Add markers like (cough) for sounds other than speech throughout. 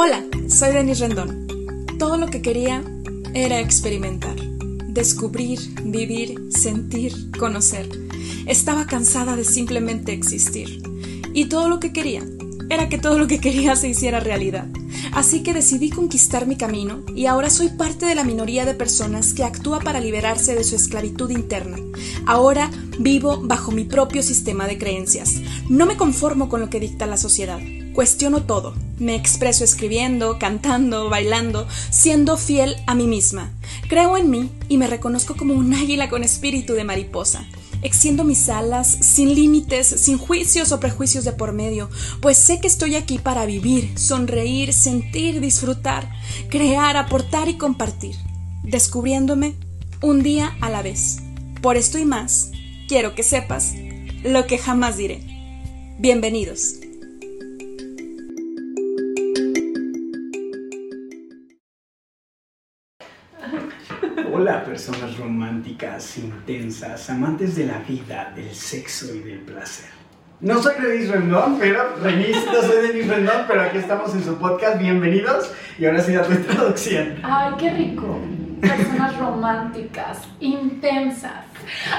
Hola, soy Denis Rendón. Todo lo que quería era experimentar, descubrir, vivir, sentir, conocer. Estaba cansada de simplemente existir. Y todo lo que quería era que todo lo que quería se hiciera realidad. Así que decidí conquistar mi camino y ahora soy parte de la minoría de personas que actúa para liberarse de su esclavitud interna. Ahora vivo bajo mi propio sistema de creencias. No me conformo con lo que dicta la sociedad. Cuestiono todo. Me expreso escribiendo, cantando, bailando, siendo fiel a mí misma. Creo en mí y me reconozco como un águila con espíritu de mariposa. Extiendo mis alas sin límites, sin juicios o prejuicios de por medio, pues sé que estoy aquí para vivir, sonreír, sentir, disfrutar, crear, aportar y compartir, descubriéndome un día a la vez. Por esto y más, quiero que sepas lo que jamás diré. Bienvenidos. Hola, personas románticas, intensas, amantes de la vida, del sexo y del placer. No soy Denis Rendón, pero Renis, no soy Denis Rendón, pero aquí estamos en su podcast. Bienvenidos. Y ahora sí, a tu (laughs) introducción. Ay, qué rico. Personas románticas, intensas,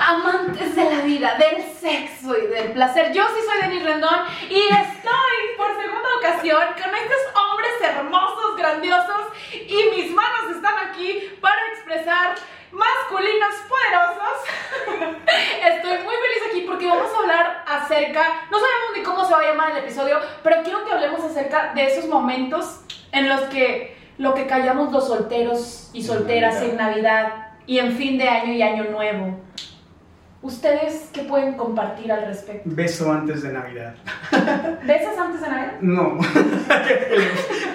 amantes de la vida, del sexo y del placer. Yo sí soy Denis Rendón y estoy por segunda ocasión con estos hombres hermosos, grandiosos y mis manos están aquí para expresar masculinos poderosos. (laughs) Estoy muy feliz aquí porque vamos a hablar acerca, no sabemos ni cómo se va a llamar el episodio, pero quiero que hablemos acerca de esos momentos en los que lo que callamos los solteros y solteras en Navidad y en fin de año y año nuevo. ¿Ustedes qué pueden compartir al respecto? Beso antes de Navidad. (laughs) ¿Besas antes de Navidad? No.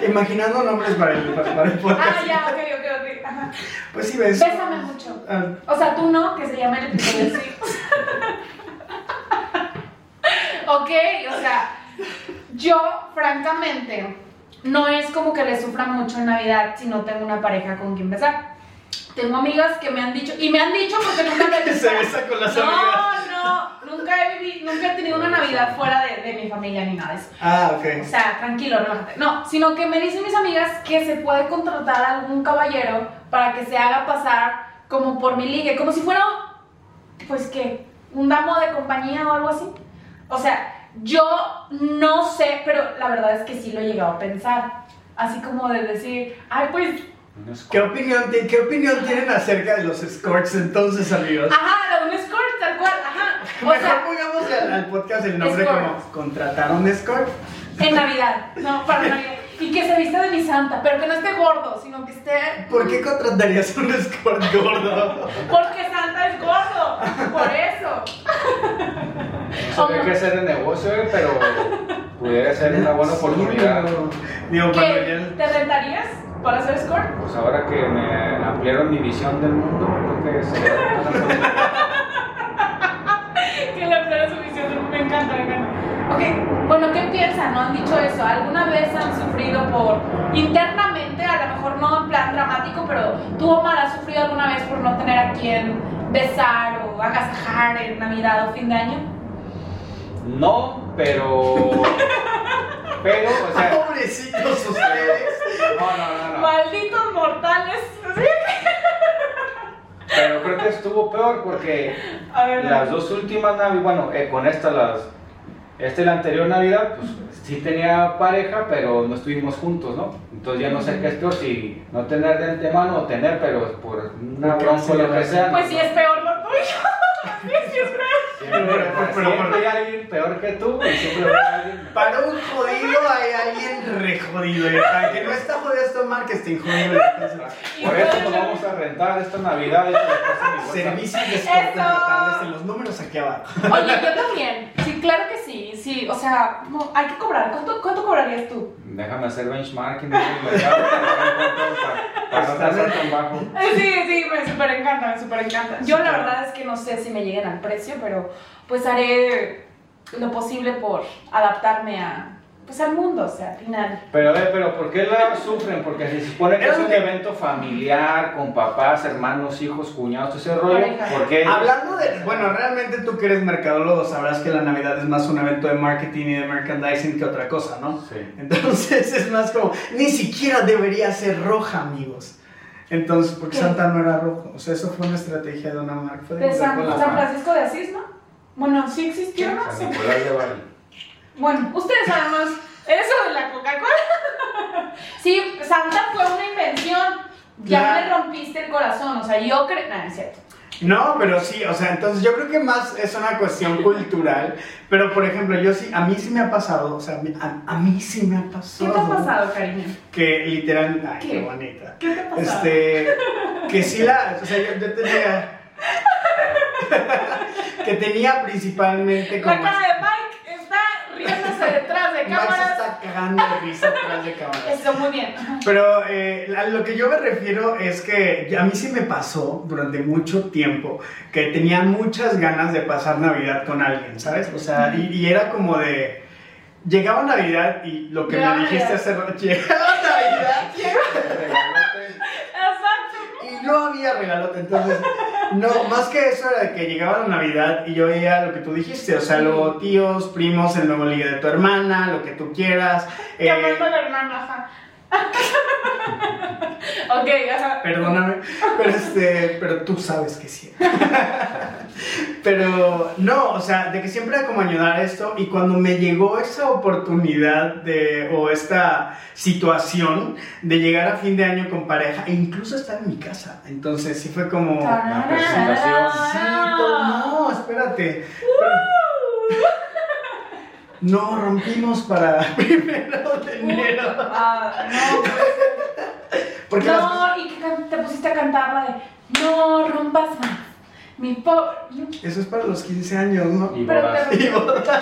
(laughs) Imaginando nombres para el, para el podcast. Ah, ya, ok, ok, ok. Ajá. Pues sí, beso. Bésame mucho. Ah, O sea, tú no, que se llama el episodio así. (laughs) ok, o sea, yo, francamente, no es como que le sufra mucho en Navidad si no tengo una pareja con quien besar. Tengo amigas que me han dicho, y me han dicho porque nunca me (laughs) Se besa con las no, amigas. No, nunca he vivido, nunca he tenido una Navidad fuera de, de mi familia ni nada de eso. ah, O ok. sea, tranquilo, relájate. No, sino que me dicen mis amigas que se puede contratar a algún caballero para que se haga pasar como por mi ligue, como si fuera, pues que, un damo de compañía o algo así. O sea, yo no sé, pero la verdad es que sí lo he llegado a pensar. Así como de decir, ay, pues, ¿Qué opinión, ¿Qué opinión tienen acerca de los escorts entonces, amigos? ajá, un escort, tal cual, ajá. O Mejor sea, pongamos al, al podcast el nombre Escort. como contratar un escort. en Navidad, no, para Navidad. Y que se vista de mi santa, pero que no esté gordo, sino que esté ¿Por qué contratarías un escort gordo? Porque Santa es gordo, por eso. (laughs) Hay que hacer el negocio, eh, pero (laughs) pudiera ser una buena oportunidad. Digo, cuando ¿Qué? ya... ¿Te rentarías para hacer score? Pues ahora que me ampliaron mi visión del mundo, creo que (laughs) sería una buena oportunidad. Que le ampliara su visión, me encanta, me encanta. Ok, bueno, ¿qué piensan? ¿No han dicho eso? ¿Alguna vez han sufrido por internamente, a lo mejor no en plan dramático, pero tú, Omar, has sufrido alguna vez por no tener a quien besar o agasajar en Navidad o fin de año? No, pero. Pero, o sea. Pobrecitos ustedes. No, no, no, no. Malditos mortales. ¿Sí? Pero creo que estuvo peor porque A ver, las dos últimas Navidades, bueno, eh, con esta, las. Esta y la anterior Navidad, pues sí tenía pareja, pero no estuvimos juntos, ¿no? Entonces ya no sé qué es peor, si no tener de antemano o tener, pero por una bronca o lo que sea. Pues sí es peor lo tuyo. (laughs) Siempre, hay alguien peor que tú y siempre va a haber alguien. Para un jodido hay alguien re jodido. Y para que no está jodido es tomar que esté jodido. Por eso nos vamos a rentar esta Navidad. esta de. Servicios de escort contratables en los números aquí abajo. Oye, yo también. Sí, claro que sí. Sí, o sea, no, hay que cobrar. ¿Cuánto, cuánto cobrarías tú? Déjame hacer benchmarking en el mercado para, no estar tan bajo. Sí, sí, me súper encanta, me súper encanta. Yo la verdad es que no sé si me lleguen al precio, pero pues haré lo posible por adaptarme a pues al mundo, o sea, al final. Pero a ver, pero ¿por qué la sufren? Porque se supone que es un evento familiar, con papás, hermanos, hijos, cuñados, ese rollo. Pareja. ¿Por qué? Hablando de, bueno, realmente tú que eres mercadólogo sabrás que la Navidad es más un evento de marketing y de merchandising que otra cosa, ¿no? Sí. Entonces (laughs) es más como, ni siquiera debería ser roja, amigos. Entonces, porque ¿Qué? Santa no era rojo. O sea, eso fue una estrategia de una marca. Fue De San. San Francisco de Asís, ¿no? Bueno, sí existió, ¿no? San Nicolás de Bari. Bueno, ustedes saben más eso de la Coca-Cola. (laughs) sí, Santa fue una invención. Ya Ya. me rompiste el corazón, o sea, yo creo. No, es cierto. No, pero sí, o sea, entonces yo creo que más es una cuestión (laughs) cultural. Pero, por ejemplo, yo sí, a mí sí me ha pasado, o sea, a, a mí sí me ha ¿Qué pasado. te ha pasado, cariño? Que literal, ay, qué, ¿Qué? bonita. ¿Qué te ha pasado? Este, que sí la, o sea, yo, yo tenía, (laughs) (laughs) que tenía principalmente como... La cara de Mike está riéndose detrás de (laughs) cámaras. está cagando de risa atrás de cámaras. Eso, muy bien. Pero eh, a lo que yo me refiero es que a mí sí me pasó durante mucho tiempo que tenía muchas ganas de pasar Navidad con alguien, ¿sabes? O sea, y, y era como de... Llegaba Navidad y lo que Llegaba me dijiste Navidad. hace rato, (laughs) llegaba Navidad Exacto. y no había regalote, entonces, no, más que eso era que llegaba la Navidad y yo veía lo que tú dijiste, o sea, los tíos, primos, el nuevo ligue de tu hermana, lo que tú quieras. eh, Llamando a la hermana, ajá. (laughs) ok, ajá. Perdóname, pero, este, pero tú sabes que sí. (laughs) Pero no, o sea, de que siempre era como ayudar a esto y cuando me llegó esa oportunidad de, o esta situación de llegar a fin de año con pareja e incluso estar en mi casa, entonces sí fue como... La presentación. Sí, todo- no, espérate. No, rompimos para (laughs) primero de enero. Ah, no, pues, Porque las- no, y que te pusiste a cantar la de No rompas más. Mi pobre. Eso es para los 15 años, ¿no? Y Pero bodas. te- Y bodas. (laughs)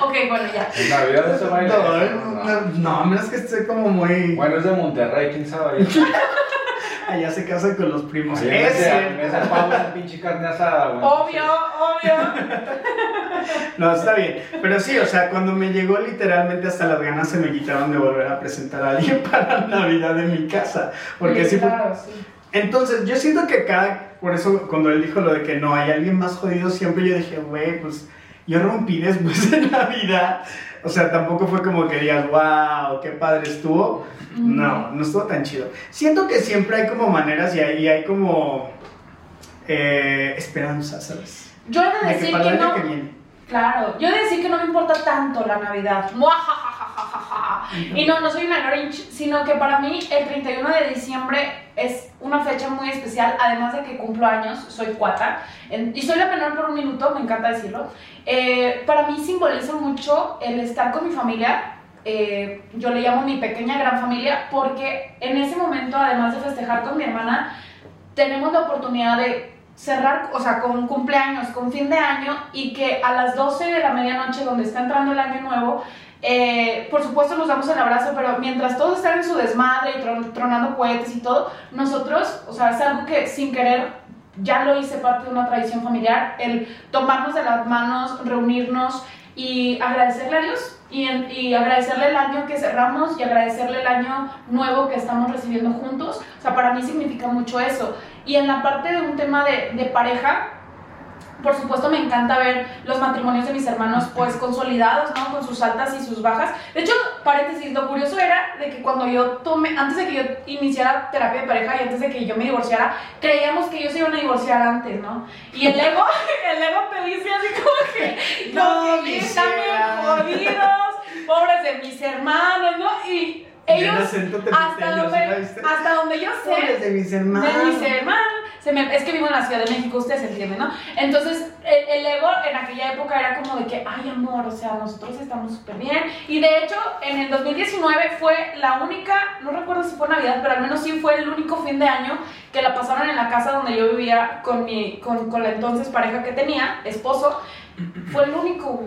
Ok, bueno, ya. En Navidad eso va a ir. No, no, no, a menos que esté como muy. Bueno, es de Monterrey, quién sabe. (laughs) Allá se casa con los primos. Ese. pavo, esa pinche carne asada, güey. Obvio, obvio. (laughs) No, está bien. Pero sí, o sea, cuando me llegó literalmente hasta las ganas se me quitaron de volver a presentar a alguien (laughs) para Navidad en mi casa. Porque sí fue. Claro, sí. Entonces, yo siento que cada. Por eso, cuando él dijo lo de que no hay alguien más jodido, siempre yo dije, güey, pues yo rompí después de (laughs) Navidad. O sea, tampoco fue como que digas, wow, qué padre estuvo. No, no estuvo tan chido. Siento que siempre hay como maneras y hay, y hay como eh, esperanza, ¿sabes? Yo he de decir que no. que. Claro, yo he de decir que no me importa tanto la Navidad. Y no, no soy una Grinch, sino que para mí el 31 de diciembre es una fecha muy especial, además de que cumplo años, soy cuata, y soy la menor por un minuto, me encanta decirlo. Eh, para mí simboliza mucho el estar con mi familia, eh, yo le llamo mi pequeña gran familia, porque en ese momento, además de festejar con mi hermana, tenemos la oportunidad de cerrar, o sea, con cumpleaños, con fin de año y que a las 12 de la medianoche, donde está entrando el año nuevo, eh, por supuesto nos damos el abrazo, pero mientras todos están en su desmadre y tron- tronando cohetes y todo, nosotros, o sea, es algo que sin querer ya lo hice parte de una tradición familiar, el tomarnos de las manos, reunirnos y agradecerle a Dios y, y agradecerle el año que cerramos y agradecerle el año nuevo que estamos recibiendo juntos. O sea, para mí significa mucho eso. Y en la parte de un tema de, de pareja, por supuesto me encanta ver los matrimonios de mis hermanos pues consolidados, ¿no? Con sus altas y sus bajas. De hecho, paréntesis, lo curioso era de que cuando yo tomé, antes de que yo iniciara terapia de pareja y antes de que yo me divorciara, creíamos que ellos se iban a divorciar antes, ¿no? Y el ego, (laughs) el ego te dice así como que, No, que están bien jodidos, pobres de mis hermanos, ¿no? Y ellos, acento hasta tepiteño, ¿sí la donde, hasta donde yo sé, de mis hermanos. de mis hermanos. Se me- es que vivo en la Ciudad de México, ustedes entienden, ¿no? Entonces, el, el ego en aquella época era como de que, ay, amor, o sea, nosotros estamos súper bien. Y de hecho, en el 2019 fue la única, no recuerdo si fue Navidad, pero al menos sí fue el único fin de año que la pasaron en la casa donde yo vivía con, mi, con, con la entonces pareja que tenía, esposo. Fue el único.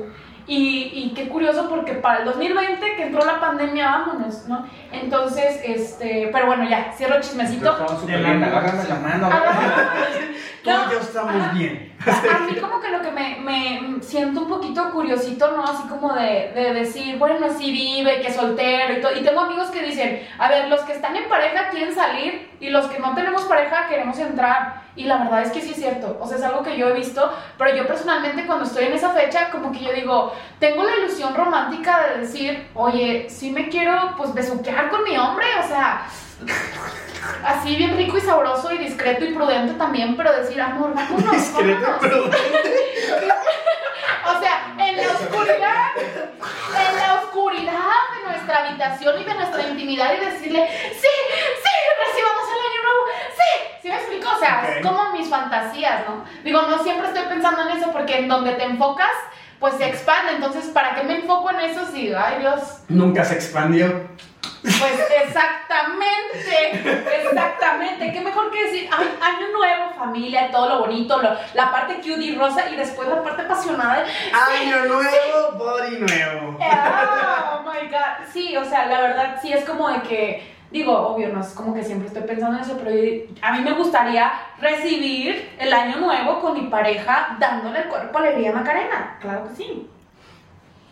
Y, y qué curioso porque para el 2020 que entró la pandemia, vámonos, ¿no? Entonces, este, pero bueno, ya, cierro el chismecito. De bien, la- la mano. (laughs) Tú y yo estamos bien. (laughs) A, a mí como que lo que me, me siento un poquito curiosito, ¿no? Así como de, de decir, bueno, sí vive, que soltero y todo. Y tengo amigos que dicen, a ver, los que están en pareja quieren salir y los que no tenemos pareja queremos entrar. Y la verdad es que sí es cierto, o sea, es algo que yo he visto, pero yo personalmente cuando estoy en esa fecha, como que yo digo, tengo la ilusión romántica de decir, oye, sí me quiero pues besuquear con mi hombre, o sea, (laughs) así bien rico y sabroso y discreto y prudente también, pero decir, amor, vámonos, (laughs) Discreto, vámonos". prudente. (laughs) O sea, en la oscuridad, en la oscuridad de nuestra habitación y de nuestra intimidad y decirle, sí, sí, recibamos el año nuevo, sí, ¿sí me explico? O sea, es como mis fantasías, ¿no? Digo, no siempre estoy pensando en eso porque en donde te enfocas, pues se expande, entonces, ¿para qué me enfoco en eso si, ay Dios, Nunca se expandió. Pues exactamente, exactamente. Qué mejor que decir, ay, año nuevo, familia, todo lo bonito, lo- la parte cute y rosa y después la parte apasionada. Año nuevo, body nuevo. Oh my god. Sí, o sea, la verdad sí es como de que, digo, obvio, no es como que siempre estoy pensando en eso, pero yo- a mí me gustaría recibir el año nuevo con mi pareja dándole el cuerpo a alegría a Macarena. Claro que sí.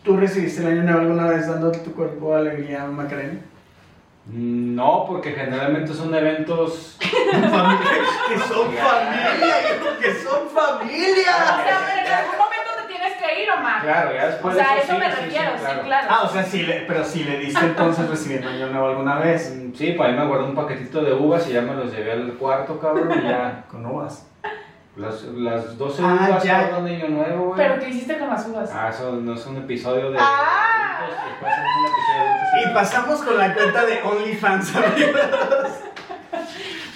¿Tú recibiste el año nuevo alguna vez dando tu cuerpo a alegría, Macarena? No, porque generalmente son eventos. Que son (laughs) familia, hijo, que son O familia. sea, pero en algún momento te tienes que ir, Omar. Claro, ya O después de sea, a eso eso sí, me sí, sí, refiero, sí, claro. Ah, o sea, sí, le, pero sí le diste entonces recibiendo año nuevo alguna vez. Mm, Sí, pues ahí me guardé un paquetito de uvas y ya me los llevé al cuarto, cabrón, y ya. (laughs) Con uvas. Las, las 12 Ah, uvas ya. cabrón, de año nuevo, güey. Pero ¿qué hiciste con las uvas? Ah, eso no es un episodio de Ah. Adultos, de adultos. Y pasamos con la cuenta de OnlyFans, amigos.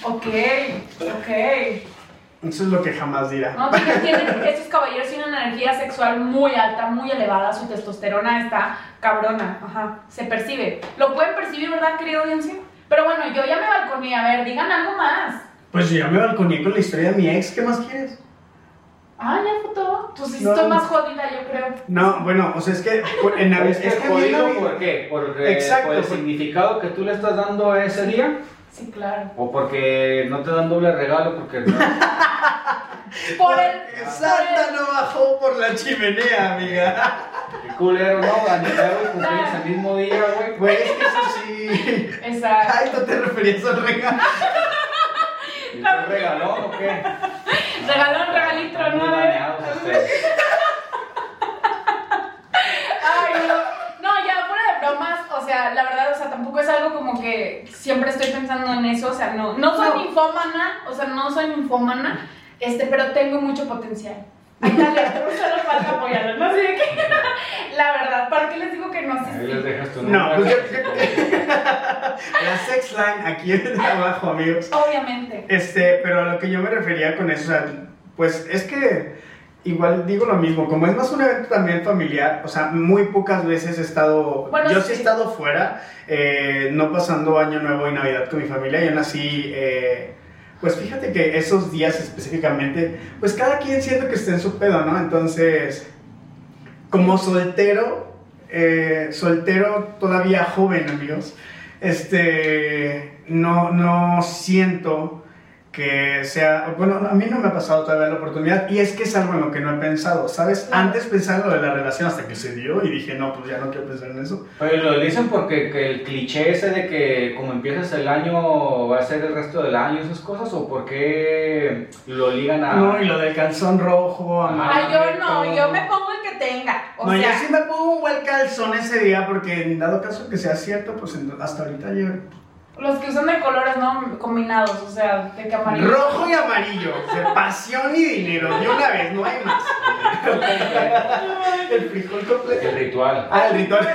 Ok, ok. Eso es lo que jamás dirá. No, tienen, tienen- estos caballeros tienen una energía sexual muy alta, muy elevada, su testosterona está cabrona, ajá, se percibe. Lo pueden percibir, ¿verdad, querido audiencia? Pero bueno, yo ya me balconé, a ver, digan algo más. Pues yo ya me balconé con la historia de mi ex, ¿qué más quieres? Ah, ya fue todo. Pues sí, No. estoy más jodida, yo creo. No, bueno, o sea, es que en Navidad. Es que Es que jodido, Navidad- ¿por qué? ¿Por, Exacto, por el por- significado que tú le estás dando a ese día? Sí, claro. ¿O porque no te dan doble regalo? Porque no. (laughs) Por el. (laughs) Santa no bajó por la chimenea, amiga. Qué culero, ¿no? Año nuevo y cumpleaños el mismo día, güey. Güey, es que eso sí. Exacto. Ay, no te referías al regalo. ¿Y fue regalón o qué? Regalito, muy ¿no? dañados ustedes. (laughs) Ay, no. No, ya fuera de bromas, o sea, la verdad, o sea, tampoco es algo como que siempre estoy pensando en eso, o sea, no, no soy No. ninfómana, o sea, no soy ninfómana, este, pero tengo mucho potencial. Hay talento, (laughs) solo falta apoyarlo, no sé de qué. (laughs) La verdad, ¿para qué les digo que no? Sí, Ahí sí. les dejas tu No, pues yo- (laughs) La sex line aquí en abajo, amigos. Obviamente. Este, pero a lo que yo me refería con eso, o sea, pues es que igual digo lo mismo, como es más un evento también familiar, o sea, muy pocas veces he estado, Bueno, yo sí he estado fuera, eh, no pasando Año Nuevo y Navidad con mi familia, y aún así, eh, pues fíjate que esos días específicamente, pues cada quien siento que está en su pedo, ¿no? Entonces, como soltero, eh, soltero todavía joven, amigos, este, no, no siento que sea, bueno, a mí no me ha pasado todavía la oportunidad y es que es algo en lo que no he pensado, ¿sabes? Antes pensaba lo de la relación hasta que se dio y dije, no, pues ya no quiero pensar en eso. Pero lo dicen porque que el cliché ese de que como empiezas el año va a ser el resto del año, esas cosas, o por qué lo ligan a. No, y lo del calzón rojo, amarillo. Ay, yo no, yo me pongo el que tenga. O no, sea, yo sí me pongo un buen calzón ese día porque en dado caso que sea cierto, pues hasta ahorita yo... los que usan de colores, ¿no? Combinados, o sea, de que amarillo. Rojo y amarillo, de pasión y dinero, de una vez, no hay más. El frijol completo. El ritual. Ah, el ritual.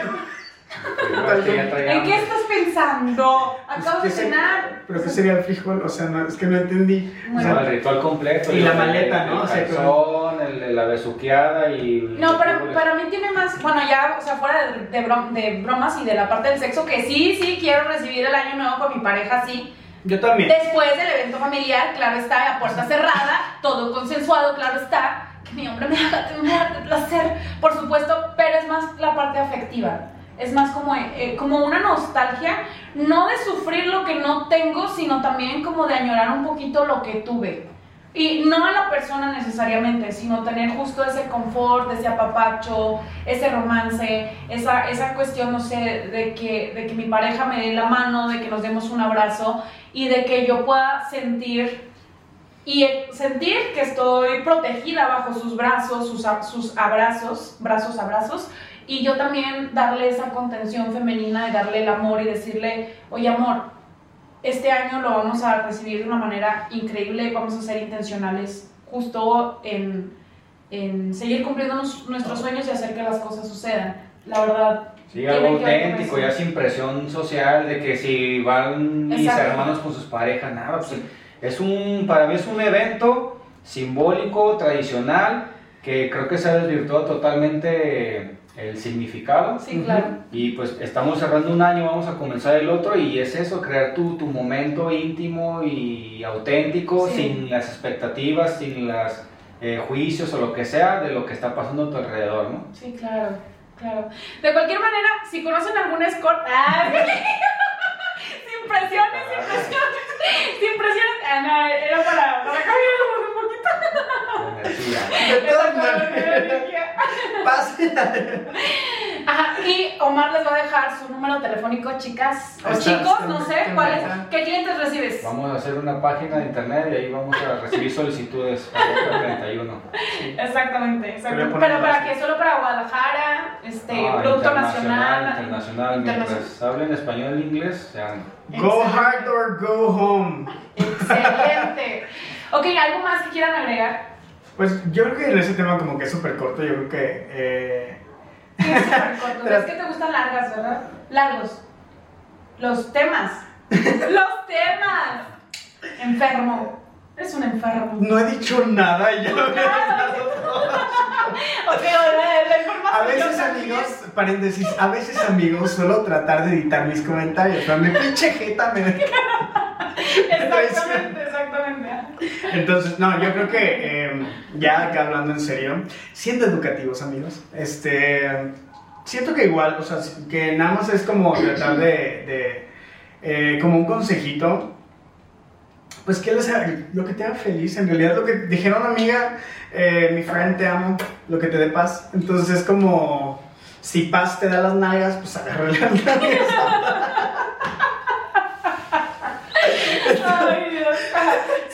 ¿En qué estás pensando? Acabo de cenar. ¿Pero qué sería el frijol? O sea, no, es que no entendí. O Bueno. Sea, el ritual completo. Y la el- maleta, el- ¿no? O El sea, calzón, el- la besuqueada y. No, pero para más, bueno, ya, o sea, fuera de, de brom- de bromas y de la parte del sexo, que sí, sí, quiero recibir el año nuevo con mi pareja, sí. yo también. Después del evento familiar, claro está, a puerta cerrada, todo consensuado, claro está, que mi hombre me haga tener placer, por supuesto, pero es más la parte afectiva. Es más como, eh, como una nostalgia, no de sufrir lo que no tengo, sino también como de añorar un poquito lo que tuve. Y no a la persona necesariamente, sino tener justo ese confort, ese apapacho, ese romance, esa, esa cuestión, no sé, de que, de que mi pareja me dé la mano, de que nos demos un abrazo y de que yo pueda sentir y sentir que estoy protegida bajo sus brazos, sus, sus abrazos, brazos, abrazos, y yo también darle esa contención femenina y darle el amor y decirle, oye amor, este año lo vamos a recibir de una manera increíble, vamos a ser intencionales justo en, en seguir cumpliendo nuestros sueños y hacer que las cosas sucedan. La verdad. Sí, algo auténtico, ya sin presión social de que si van mis hermanos con sus parejas, nada, pues es un, para mí es un evento simbólico, tradicional, que creo que se ha desvirtuado totalmente el significado. Sí, claro. Y pues estamos cerrando un año, vamos a comenzar el otro y es eso, crear tu, tu momento íntimo y auténtico, sin las expectativas, sin los eh, juicios o lo que sea de lo que está pasando a tu alrededor, ¿no? Sí, claro, claro. De cualquier manera, si conocen algún escort... ¡Ah! (laughs) sin presiones, sin presiones, sin presiones. Ah, no, era para, para cambiar De todas maneras. Ajá, y Omar les va a dejar su número telefónico, chicas o chicos, no sé, ¿cuál es? ¿Qué clientes recibes? Vamos a hacer una página de internet y ahí vamos a recibir solicitudes para 31. (laughs) Exactamente, exactamente. Pero para qué? Solo para Guadalajara, este, Producto Nacional. Internacional, mientras hablen español e inglés, sean. Go hard or go home. Excelente. ok, ¿algo más que quieran agregar? Pues yo creo que en ese tema como que es súper corto, yo creo que... Eh... es súper (laughs) corto? es que te gustan largas, ¿verdad? Largos. Los temas. (laughs) Los temas. Enfermo. Es un enfermo. No he dicho nada y ya me (laughs) A veces, amigos, paréntesis, a veces, amigos, suelo tratar de editar mis comentarios. Pero mi pinche jeta me. exactamente, exactamente. Entonces, no, yo creo que em, ya acá hablando en serio, siendo educativos, amigos, este. Siento que igual, o sea, que nada más es como tratar de. de eh, como un consejito pues que lo que te haga feliz, en realidad lo que dijeron amiga, eh, mi friend te amo, lo que te dé paz, entonces es como, si paz te da las nalgas, pues agárrale las. Ay, Dios.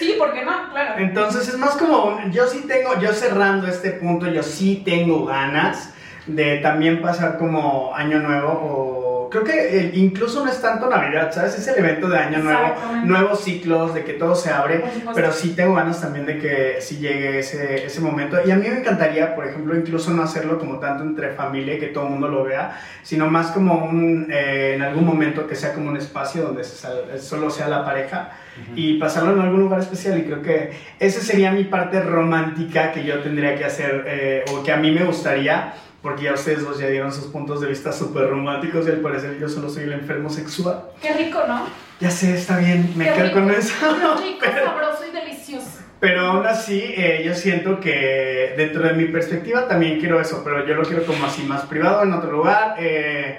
Sí, ¿por qué no? Claro. Entonces es más como, yo sí tengo, yo cerrando este punto, yo sí tengo ganas de también pasar como año nuevo o creo que eh, incluso no es tanto Navidad, ¿sabes? Es el evento de Año Nuevo, nuevos ciclos, de que todo se abre, pero sí tengo ganas también de que sí llegue ese, ese momento. Y a mí me encantaría, por ejemplo, incluso no hacerlo como tanto entre familia, que todo el mundo lo vea, sino más como un, eh, en algún momento que sea como un espacio donde solo sea la pareja y pasarlo en algún lugar especial. Y creo que esa sería mi parte romántica que yo tendría que hacer, eh, o que a mí me gustaría porque ya ustedes dos ya dieron sus puntos de vista súper románticos y al parecer yo solo soy el enfermo sexual. Qué rico, ¿no? Ya sé, está bien, me quedo con eso. Qué rico, (laughs) sabroso y delicioso. Pero aún así, eh, yo siento que dentro de mi perspectiva también quiero eso, pero yo lo quiero como así más privado, en otro lugar, eh,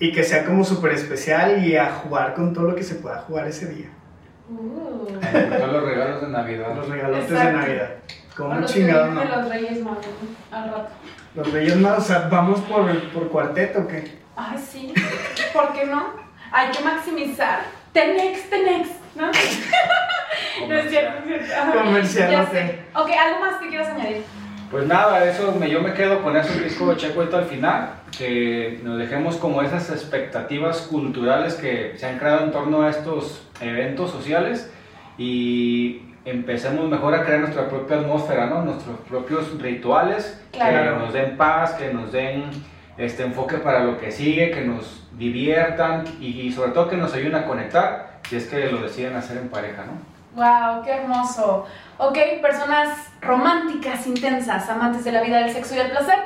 y que sea como súper especial y a jugar con todo lo que se pueda jugar ese día. Uh. Con los regalos de Navidad. Los regalotes de Navidad. Como un chingado, ¿no? los Reyes Magos, al rato. Los Reyes Magos, o sea, ¿vamos por, por cuarteto o qué? Ay, sí. ¿Por qué no? Hay que maximizar. The next, ¿no? (laughs) no es cierto, es cierto. Comercial, ok. Ok, ¿algo más que quieras añadir? Pues nada, eso me, yo me quedo con eso que dijo Checo al final, que nos dejemos como esas expectativas culturales que se han creado en torno a estos eventos sociales y empecemos mejor a crear nuestra propia atmósfera, ¿no? Nuestros propios rituales que nos den paz, que nos den este enfoque para lo que sigue, que nos diviertan y, sobre todo que nos ayuden a conectar si es que lo deciden hacer en pareja, ¿no? Wow, qué hermoso. Ok, personas románticas, intensas, amantes de la vida, del sexo y del placer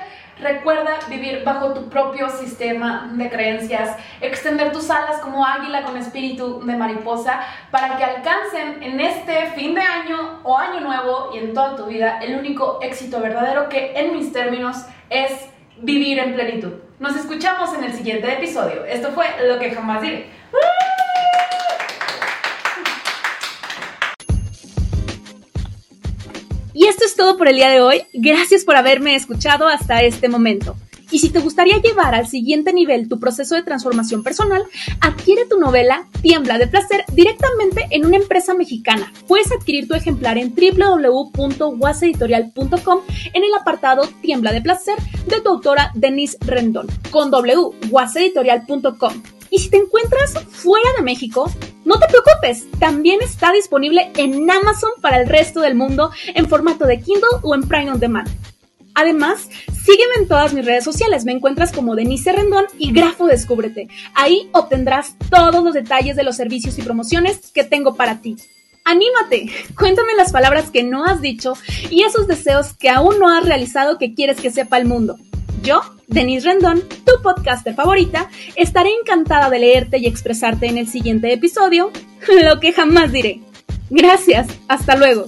Recuerda vivir bajo tu propio sistema de creencias, extender tus alas como águila con espíritu de mariposa para que alcancen en este fin de año o año nuevo y en toda tu vida el único éxito verdadero que en mis términos es vivir en plenitud. Nos escuchamos en el siguiente episodio. Esto fue lo que jamás diré. Todo por el día de hoy. Gracias por haberme escuchado hasta este momento. Y si te gustaría llevar al siguiente nivel tu proceso de transformación personal, adquiere tu novela Tiembla de Placer directamente en una empresa mexicana. Puedes adquirir tu ejemplar en www.guaseditorial.com en el apartado Tiembla de Placer de tu autora Denise Rendón con www.guaseditorial.com. Y si te encuentras fuera de México, no te preocupes, también está disponible en Amazon para el resto del mundo en formato de Kindle o en Prime on Demand. Además, sígueme en todas mis redes sociales, me encuentras como Denise Rendón y Grafo Descúbrete. Ahí obtendrás todos los detalles de los servicios y promociones que tengo para ti. ¡Anímate! Cuéntame las palabras que no has dicho y esos deseos que aún no has realizado que quieres que sepa el mundo. Yo, Denise Rendón, tu podcaster favorita, estaré encantada de leerte y expresarte en el siguiente episodio, lo que jamás diré. Gracias, hasta luego.